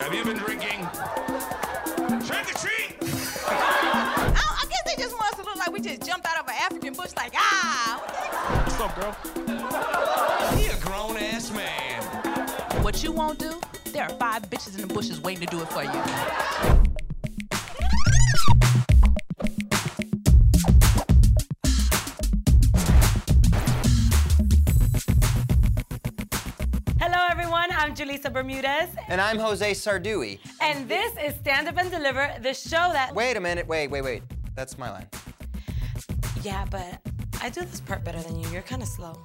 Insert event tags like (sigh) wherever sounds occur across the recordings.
Have you been drinking? Trick or treat! I, (laughs) I guess they just want us to look like we just jumped out of an African bush, like, ah. What's up, girl? He a grown ass man. What you won't do, there are five bitches in the bushes waiting to do it for you. Julissa Bermudez, And I'm Jose Sarduy. and this is Stand Up and Deliver, the show that. Wait a minute, wait, wait, wait. That's my line. Yeah, but I do this part better than you. You're kind of slow.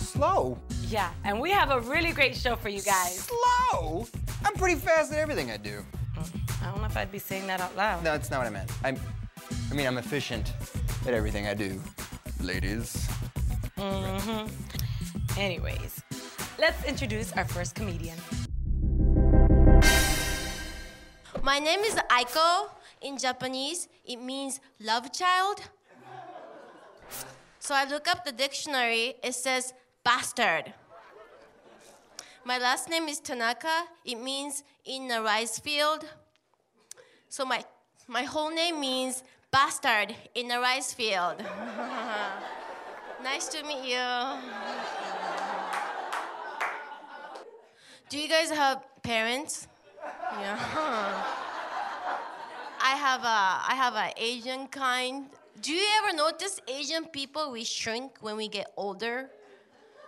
Slow? Yeah, and we have a really great show for you guys. Slow? I'm pretty fast at everything I do. I don't know if I'd be saying that out loud. No, that's not what I meant. I'm, I mean, I'm efficient at everything I do, ladies. Mm-hmm. Anyways, let's introduce our first comedian. My name is Aiko. In Japanese, it means love child. So I look up the dictionary, it says bastard. My last name is Tanaka. It means in a rice field. So my, my whole name means bastard in a rice field. (laughs) nice to meet you. Do you guys have parents? Yeah. I have a I have a Asian kind. Do you ever notice Asian people we shrink when we get older?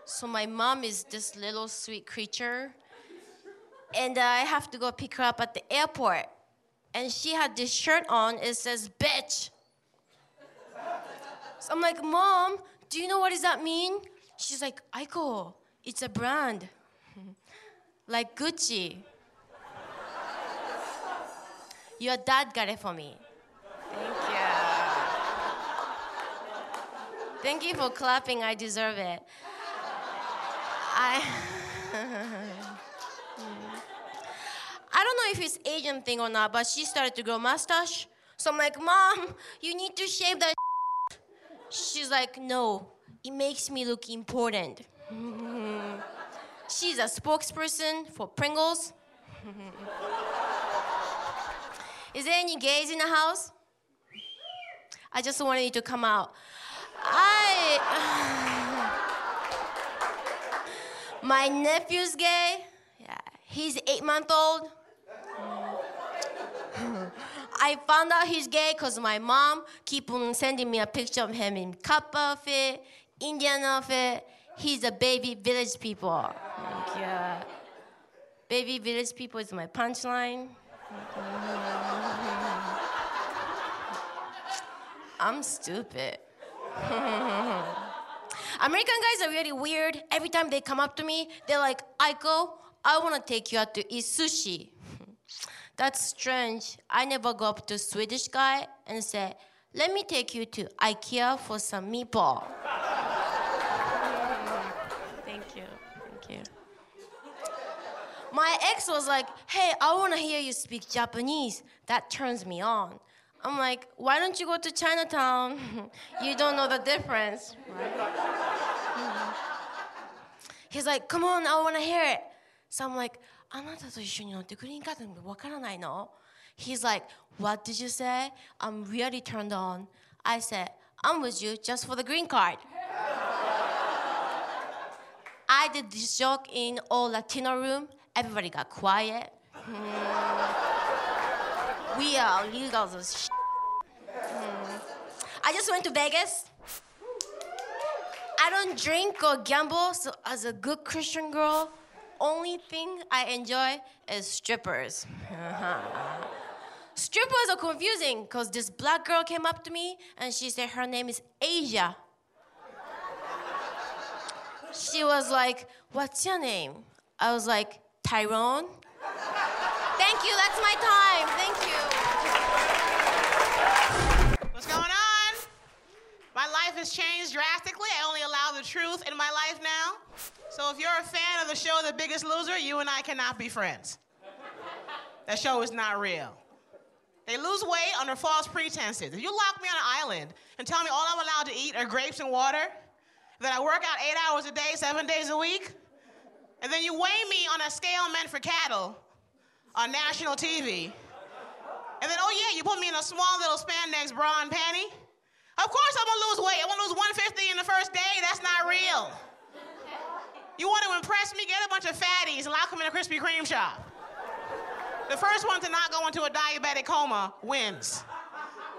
So my mom is this little sweet creature, and I have to go pick her up at the airport, and she had this shirt on. It says "bitch." So I'm like, Mom, do you know what does that mean? She's like, Aiko, it's a brand, like Gucci. Your dad got it for me. Thank you. Thank you for clapping. I deserve it. I. (laughs) I don't know if it's Asian thing or not, but she started to grow mustache. So I'm like, Mom, you need to shave that. (laughs) She's like, No, it makes me look important. (laughs) She's a spokesperson for Pringles. (laughs) Is there any gays in the house? I just wanted you to come out. I. (sighs) My nephew's gay. Yeah, he's eight months old. (laughs) I found out he's gay because my mom keep on sending me a picture of him in cup outfit, Indian outfit. He's a baby village people. Thank you. Baby village people is my punchline. I'm stupid. (laughs) American guys are really weird. Every time they come up to me, they're like, Aiko, I want to take you out to eat sushi. (laughs) That's strange. I never go up to Swedish guy and say, let me take you to IKEA for some meatball. Thank you. Thank you. My ex was like, hey, I want to hear you speak Japanese. That turns me on. I'm like, why don't you go to Chinatown? (laughs) you don't know the difference. (laughs) He's like, come on, I want to hear it. So I'm like, あなたと一緒に乗ってグリーンカーテンわからないの He's like, what did you say? I'm really turned on. I said, I'm with you just for the green card. I did this joke in all Latino room. Everybody got quiet. we are illegals as sh- Hmm. I just went to Vegas. I don't drink or gamble, so as a good Christian girl, only thing I enjoy is strippers. (laughs) strippers are confusing because this black girl came up to me and she said her name is Asia. She was like, What's your name? I was like, Tyrone. Thank you, that's my time. Thank you. What's going on? My life has changed drastically. I only allow the truth in my life now. So if you're a fan of the show The Biggest Loser, you and I cannot be friends. That show is not real. They lose weight under false pretenses. If you lock me on an island and tell me all I'm allowed to eat are grapes and water, that I work out eight hours a day, seven days a week, and then you weigh me on a scale meant for cattle on national TV. And then, oh yeah, you put me in a small little spandex bra and panty. Of course I'm gonna lose weight. I'm gonna lose 150 in the first day. That's not real. You want to impress me? Get a bunch of fatties and lock them in a Krispy Kreme shop. The first one to not go into a diabetic coma wins.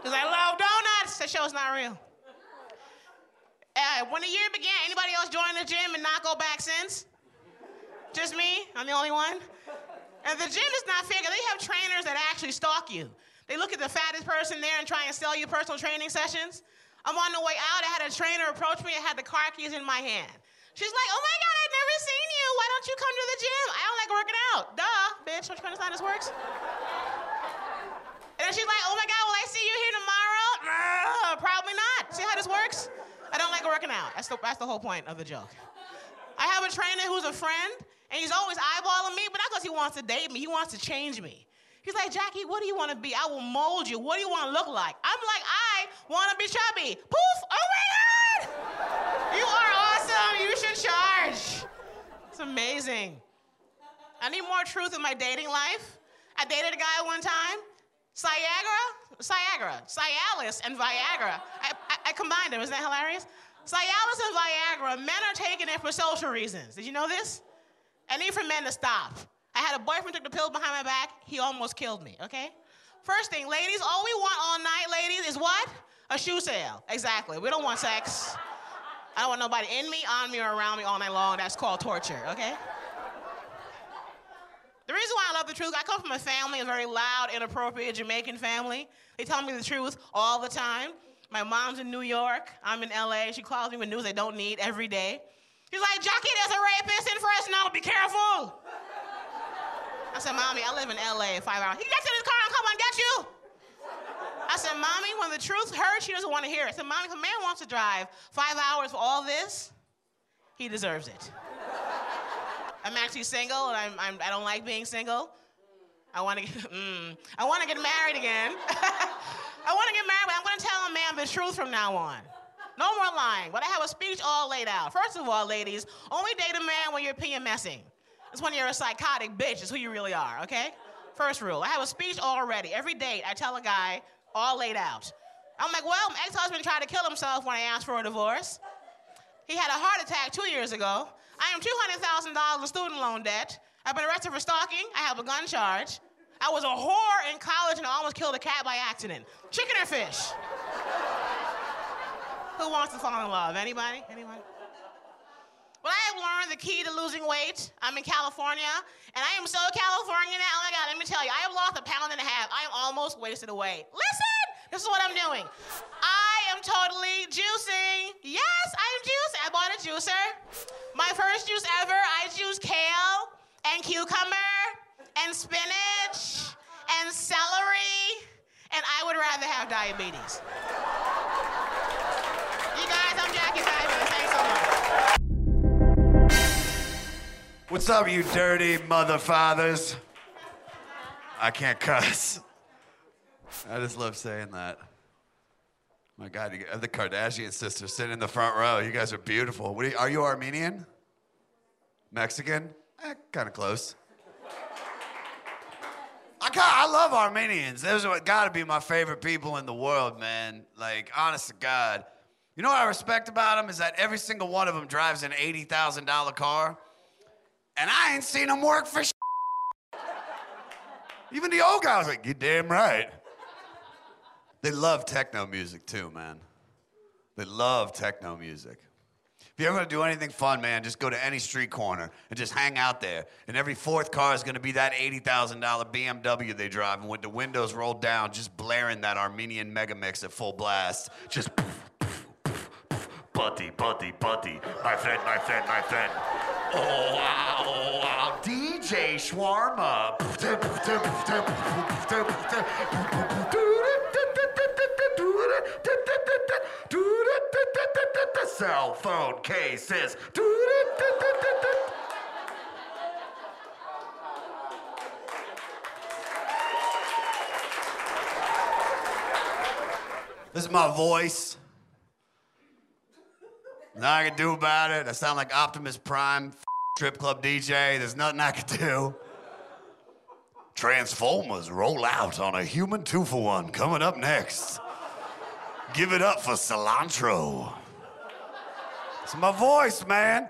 Because I love donuts. That show's not real. Uh, when the year began, anybody else join the gym and not go back since? Just me? I'm the only one? And the gym is not fair 'cause they have trainers that actually stalk you. They look at the fattest person there and try and sell you personal training sessions. I'm on the way out, I had a trainer approach me, I had the car keys in my hand. She's like, oh my God, I've never seen you. Why don't you come to the gym? I don't like working out. Duh, bitch, don't you understand how this works? And then she's like, oh my God, will I see you here tomorrow? Probably not. See how this works? I don't like working out. That's the, that's the whole point of the joke. I have a trainer who's a friend, and he's always eyeballing me, but not because he wants to date me, he wants to change me. He's like, Jackie, what do you want to be? I will mold you. What do you want to look like? I'm like, I want to be chubby. Poof! Oh my God! You are awesome. You should charge. It's amazing. I need more truth in my dating life. I dated a guy one time. Ciagra, Ciagra, Cialis, and Viagra. I, I, combined them. Isn't that hilarious? Cialis and Viagra, men are taking it for social reasons. Did you know this? I need for men to stop. I had a boyfriend took the pill behind my back. He almost killed me, okay? First thing, ladies, all we want all night, ladies, is what? A shoe sale. Exactly. We don't want sex. I don't want nobody in me, on me, or around me all night long. That's called torture, okay? The reason why I love the truth, I come from a family, a very loud, inappropriate Jamaican family. They tell me the truth all the time. My mom's in New York. I'm in LA. She calls me with news they don't need every day. She's like, Jackie, there's a rapist in Fresno. Be careful. I said, Mommy, I live in LA five hours. He gets in his car and come and get you. I said, Mommy, when the truth hurts, she doesn't want to hear it. I said, Mommy, if a man wants to drive five hours for all this, he deserves it. I'm actually single, and I'm, I'm, I do not like being single. I want to get, (laughs) mm, I want to get married again. (laughs) I want to get married, but I'm going to tell a man the truth from now on. No more lying. But I have a speech all laid out. First of all, ladies, only date a man when you're PMSing. It's when you're a psychotic bitch, is who you really are, okay? First rule. I have a speech already. Every date, I tell a guy, all laid out. I'm like, well, my ex-husband tried to kill himself when I asked for a divorce. He had a heart attack two years ago. I am $200,000 in student loan debt. I've been arrested for stalking. I have a gun charge. I was a whore in college and I almost killed a cat by accident. Chicken or fish? (laughs) Who wants to fall in love? Anybody? Anybody? Well, I have learned the key to losing weight. I'm in California, and I am so California now. Oh my God, let me tell you, I have lost a pound and a half. I am almost wasted away. Listen, this is what I'm doing. I am totally juicing. Yes, I am juicing. I bought a juicer. My first juice ever, I juice kale and cucumber and spinach and celery, and I would rather have diabetes. You guys, I'm Jackie Diabetes. Thanks so much. What's up, you dirty mother fathers? I can't cuss. I just love saying that. My God, you got the Kardashian sisters sitting in the front row. You guys are beautiful. Are, you, are you Armenian? Mexican? Eh, kind of close. I, got, I love Armenians. Those are got to be my favorite people in the world, man. Like, honest to God. You know what I respect about them is that every single one of them drives an $80,000 car and I ain't seen him work for Even the old guy was like, you damn right. They love techno music too, man. They love techno music. If you ever want to do anything fun, man, just go to any street corner and just hang out there. And every fourth car is going to be that $80,000 BMW they drive, and with the windows rolled down, just blaring that Armenian mega mix at full blast. Just buddy, buddy, buddy, my friend, my friend, my friend. Oh, wow, oh, wow. DJ Shawarma. (laughs) Cell phone cases. This is my voice. Nothing I can do about it. I sound like Optimus Prime (laughs) strip club DJ. There's nothing I can do. Transformers roll out on a human two for one. Coming up next. Give it up for cilantro. My voice, man.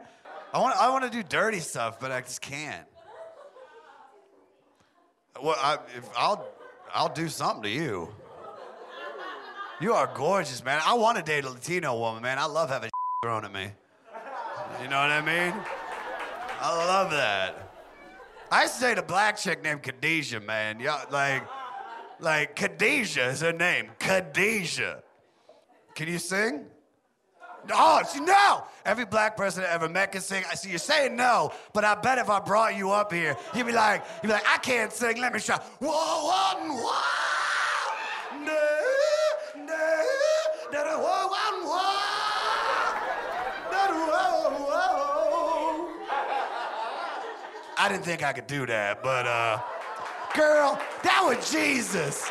I want, I want to do dirty stuff, but I just can't. Well, I, I'll, I'll do something to you. You are gorgeous, man. I want to date a Latino woman, man. I love having (laughs) thrown at me. You know what I mean? I love that. I used to date a black chick named Khadijah, man. Yeah, like, like Khadijah is her name. Khadijah. Can you sing? Oh, see, no! Every black person I ever met can sing. I see you're saying no, but I bet if I brought you up here, you'd be like, you'd be like, I can't sing. Let me try. Whoa, whoa, no, no, no, whoa, whoa, whoa. I didn't think I could do that, but uh, girl, that was Jesus.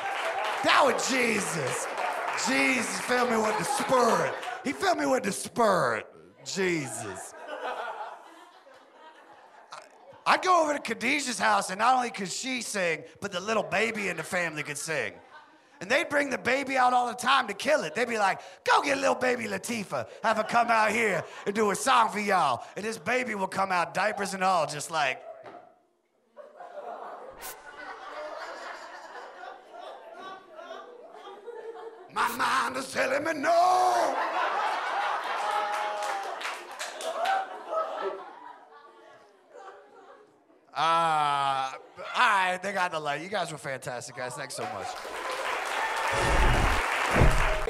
That was Jesus. Jesus filled me with the Spirit. He filled me with the Spirit. Jesus. I'd go over to Khadijah's house, and not only could she sing, but the little baby in the family could sing. And they'd bring the baby out all the time to kill it. They'd be like, go get little baby Latifah, have her come out here and do a song for y'all. And this baby will come out, diapers and all, just like. My mind is telling me no. Uh, all right, they got the light. You guys were fantastic, guys. Thanks so much.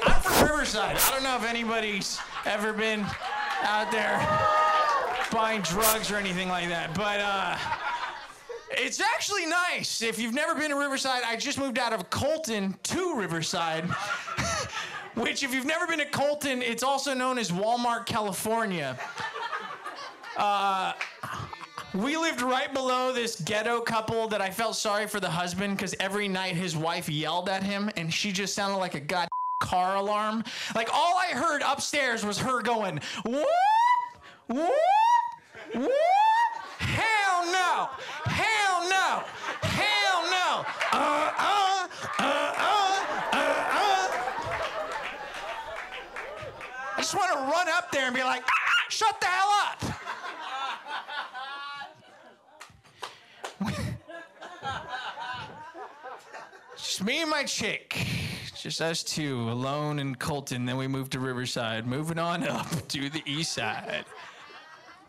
I'm from Riverside. I don't know if anybody's ever been out there buying drugs or anything like that, but uh, it's actually nice. If you've never been to Riverside, I just moved out of Colton to Riverside. (laughs) Which, if you've never been to Colton, it's also known as Walmart, California. Uh, we lived right below this ghetto couple that I felt sorry for the husband because every night his wife yelled at him and she just sounded like a god car alarm. Like all I heard upstairs was her going, What? What? What? Hell no! Hell no! Hell no! Uh uh uh uh uh uh. I just want to run up there and be like, "Ah, shut the hell up! Me and my chick. Just us two, alone in Colton. Then we moved to Riverside. Moving on up (laughs) to the east side.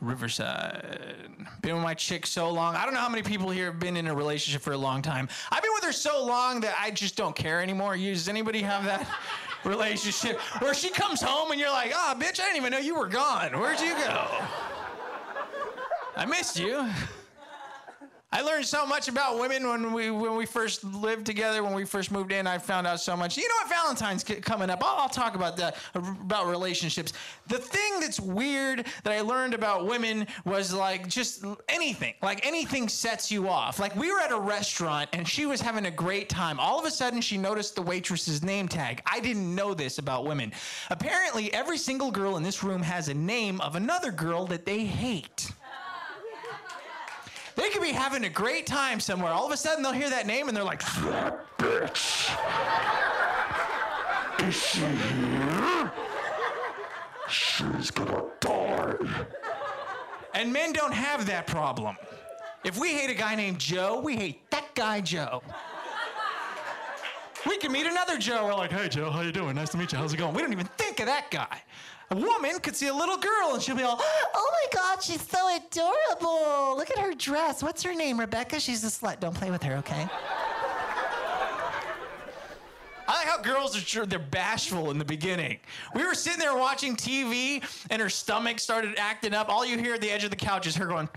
Riverside. Been with my chick so long. I don't know how many people here have been in a relationship for a long time. I've been with her so long that I just don't care anymore. You- Does anybody have that (laughs) relationship where she comes home and you're like, oh, bitch, I didn't even know you were gone. Where'd you go? I missed you. I learned so much about women when we when we first lived together. When we first moved in, I found out so much. You know what? Valentine's coming up. I'll, I'll talk about that about relationships. The thing that's weird that I learned about women was like just anything. Like anything sets you off. Like we were at a restaurant and she was having a great time. All of a sudden, she noticed the waitress's name tag. I didn't know this about women. Apparently, every single girl in this room has a name of another girl that they hate. They could be having a great time somewhere. All of a sudden, they'll hear that name and they're like, "That bitch. Is she here? She's gonna die. And men don't have that problem. If we hate a guy named Joe, we hate that guy Joe. We can meet another Joe. We're like, hey Joe, how you doing? Nice to meet you. How's it going? We don't even think of that guy. A woman could see a little girl and she'll be all, oh my God, she's so adorable. Look at her dress. What's her name? Rebecca? She's a slut. Don't play with her, okay? I like how girls are sure they're bashful in the beginning. We were sitting there watching TV and her stomach started acting up. All you hear at the edge of the couch is her going,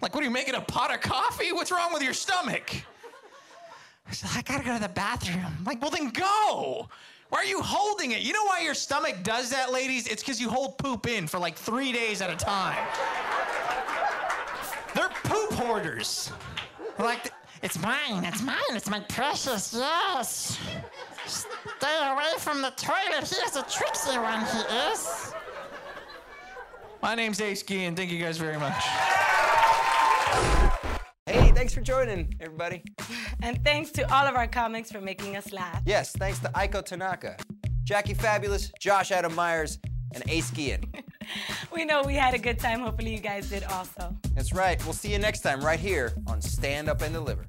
like, what are you making a pot of coffee? What's wrong with your stomach? She's like, I gotta go to the bathroom. I'm like, well, then go. Why are you holding it? You know why your stomach does that, ladies? It's because you hold poop in for like three days at a time. They're poop hoarders. Like, it's mine, it's mine, it's my precious, yes. Stay away from the toilet. He is a tricksy one, he is. My name's Ace and Thank you guys very much. Thanks for joining, everybody. And thanks to all of our comics for making us laugh. Yes, thanks to Aiko Tanaka, Jackie Fabulous, Josh Adam Meyers, and Ace Gian. (laughs) We know we had a good time. Hopefully, you guys did also. That's right. We'll see you next time right here on Stand Up and Deliver.